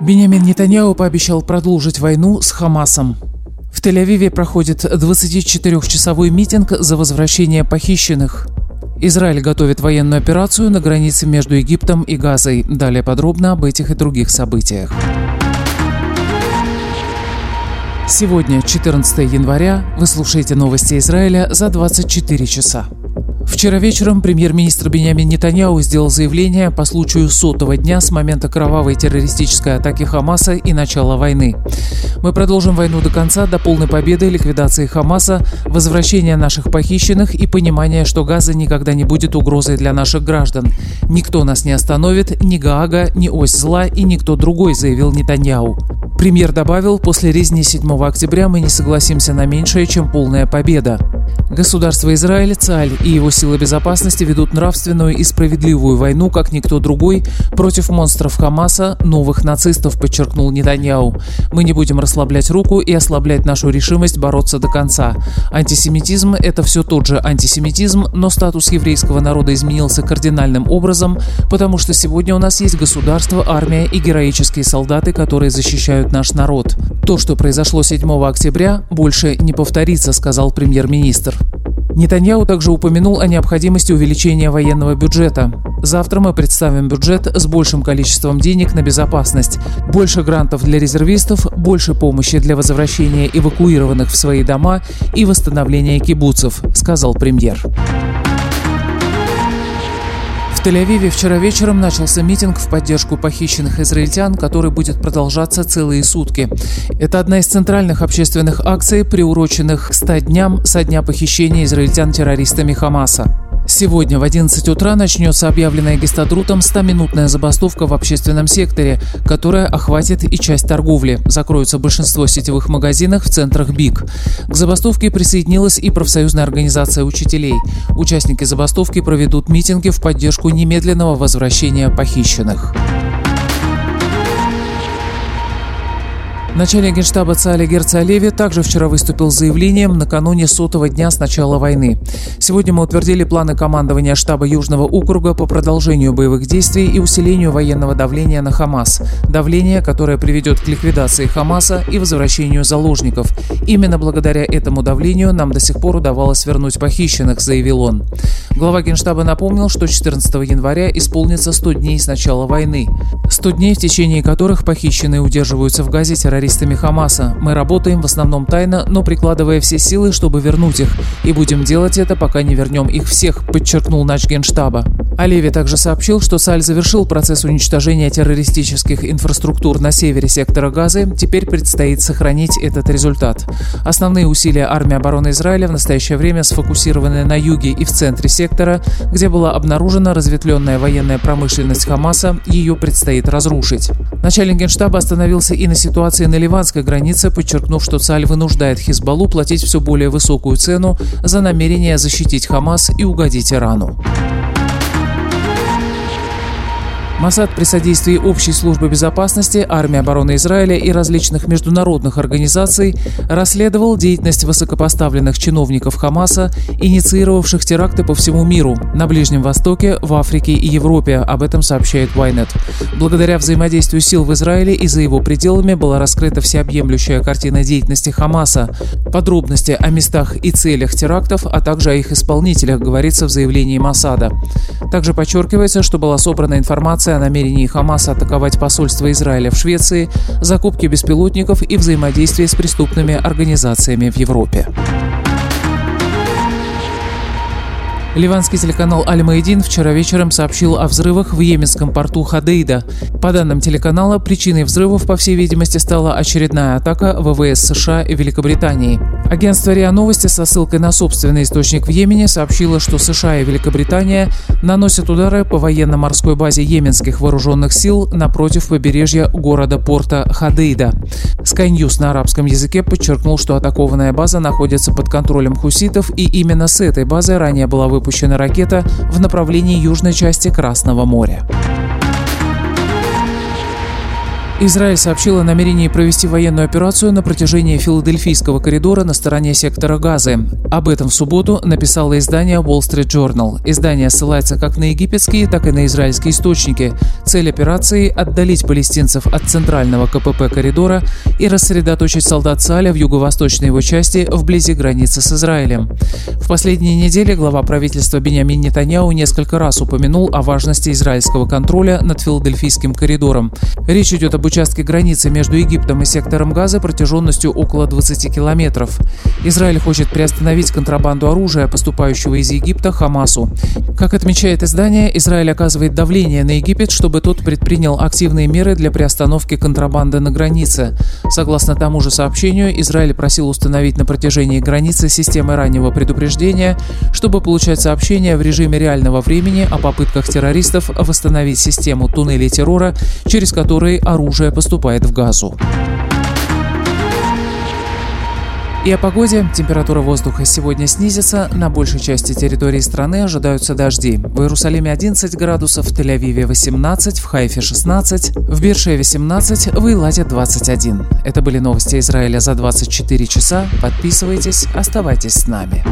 Бенямин Нетаньяу пообещал продолжить войну с Хамасом. В Тель-Авиве проходит 24-часовой митинг за возвращение похищенных. Израиль готовит военную операцию на границе между Египтом и Газой. Далее подробно об этих и других событиях. Сегодня, 14 января, вы слушаете новости Израиля за 24 часа. Вчера вечером премьер-министр Бенямин Нетаньяу сделал заявление по случаю сотого дня с момента кровавой террористической атаки Хамаса и начала войны. Мы продолжим войну до конца, до полной победы, ликвидации Хамаса, возвращения наших похищенных и понимания, что Газа никогда не будет угрозой для наших граждан. Никто нас не остановит, ни Гаага, ни ось зла и никто другой, заявил Нетаньяу. Премьер добавил, после резни 7 октября мы не согласимся на меньшее, чем полная победа. Государство Израиль, Цаль и его силы безопасности ведут нравственную и справедливую войну, как никто другой, против монстров Хамаса, новых нацистов, подчеркнул Нетаньяу. Мы не будем расслаблять руку и ослаблять нашу решимость бороться до конца. Антисемитизм – это все тот же антисемитизм, но статус еврейского народа изменился кардинальным образом, потому что сегодня у нас есть государство, армия и героические солдаты, которые защищают наш народ. То, что произошло 7 октября, больше не повторится, сказал премьер-министр. Нетаньяу также упомянул о необходимости увеличения военного бюджета. Завтра мы представим бюджет с большим количеством денег на безопасность, больше грантов для резервистов, больше помощи для возвращения эвакуированных в свои дома и восстановления кибуцев, сказал премьер. Тель-Авиве вчера вечером начался митинг в поддержку похищенных израильтян, который будет продолжаться целые сутки. Это одна из центральных общественных акций, приуроченных к 100 дням со дня похищения израильтян террористами Хамаса. Сегодня в 11 утра начнется объявленная гестадрутом 100-минутная забастовка в общественном секторе, которая охватит и часть торговли. Закроются большинство сетевых магазинов в центрах БИК. К забастовке присоединилась и профсоюзная организация учителей. Участники забастовки проведут митинги в поддержку немедленного возвращения похищенных. Начальник генштаба ЦАЛИ Герца Леви также вчера выступил с заявлением накануне сотого дня с начала войны. Сегодня мы утвердили планы командования штаба Южного округа по продолжению боевых действий и усилению военного давления на Хамас. Давление, которое приведет к ликвидации Хамаса и возвращению заложников. Именно благодаря этому давлению нам до сих пор удавалось вернуть похищенных, заявил он. Глава генштаба напомнил, что 14 января исполнится 100 дней с начала войны. 100 дней, в течение которых похищенные удерживаются в Газе террористами террористами Хамаса. Мы работаем в основном тайно, но прикладывая все силы, чтобы вернуть их. И будем делать это, пока не вернем их всех, подчеркнул нач генштаба. Оливи также сообщил, что Саль завершил процесс уничтожения террористических инфраструктур на севере сектора Газы. Теперь предстоит сохранить этот результат. Основные усилия армии обороны Израиля в настоящее время сфокусированы на юге и в центре сектора, где была обнаружена разветвленная военная промышленность Хамаса. Ее предстоит разрушить. Начальник генштаба остановился и на ситуации на ливанской границе, подчеркнув, что Цаль вынуждает Хизбаллу платить все более высокую цену за намерение защитить Хамас и угодить Ирану. Масад при содействии Общей службы безопасности, армии обороны Израиля и различных международных организаций расследовал деятельность высокопоставленных чиновников Хамаса, инициировавших теракты по всему миру, на Ближнем Востоке, в Африке и Европе, об этом сообщает Ynet. Благодаря взаимодействию сил в Израиле и за его пределами была раскрыта всеобъемлющая картина деятельности Хамаса. Подробности о местах и целях терактов, а также о их исполнителях, говорится в заявлении Масада. Также подчеркивается, что была собрана информация информация о намерении Хамаса атаковать посольство Израиля в Швеции, закупки беспилотников и взаимодействие с преступными организациями в Европе. Ливанский телеканал Аль-Маидин вчера вечером сообщил о взрывах в йеменском порту Хадейда. По данным телеканала, причиной взрывов, по всей видимости, стала очередная атака ВВС США и Великобритании. Агентство РИА Новости со ссылкой на собственный источник в Йемене сообщило, что США и Великобритания наносят удары по военно-морской базе йеменских вооруженных сил напротив побережья города-порта Хадейда. Sky News на арабском языке подчеркнул, что атакованная база находится под контролем хуситов, и именно с этой базы ранее была выпущена ракета в направлении южной части Красного моря. Израиль сообщил о намерении провести военную операцию на протяжении Филадельфийского коридора на стороне сектора Газы. Об этом в субботу написало издание Wall Street Journal. Издание ссылается как на египетские, так и на израильские источники. Цель операции – отдалить палестинцев от центрального КПП коридора и рассредоточить солдат Саля в юго-восточной его части вблизи границы с Израилем. В последние недели глава правительства Бениамин Нетаньяу несколько раз упомянул о важности израильского контроля над Филадельфийским коридором. Речь идет об участке границы между Египтом и сектором Газа протяженностью около 20 километров. Израиль хочет приостановить контрабанду оружия, поступающего из Египта, Хамасу. Как отмечает издание, Израиль оказывает давление на Египет, чтобы тот предпринял активные меры для приостановки контрабанды на границе. Согласно тому же сообщению, Израиль просил установить на протяжении границы системы раннего предупреждения, чтобы получать сообщения в режиме реального времени о попытках террористов восстановить систему туннелей террора, через которые оружие оружие поступает в Газу. И о погоде. Температура воздуха сегодня снизится. На большей части территории страны ожидаются дожди. В Иерусалиме 11 градусов, в Тель-Авиве 18, в Хайфе 16, в Биршеве 17, в Илате 21. Это были новости Израиля за 24 часа. Подписывайтесь, оставайтесь с нами.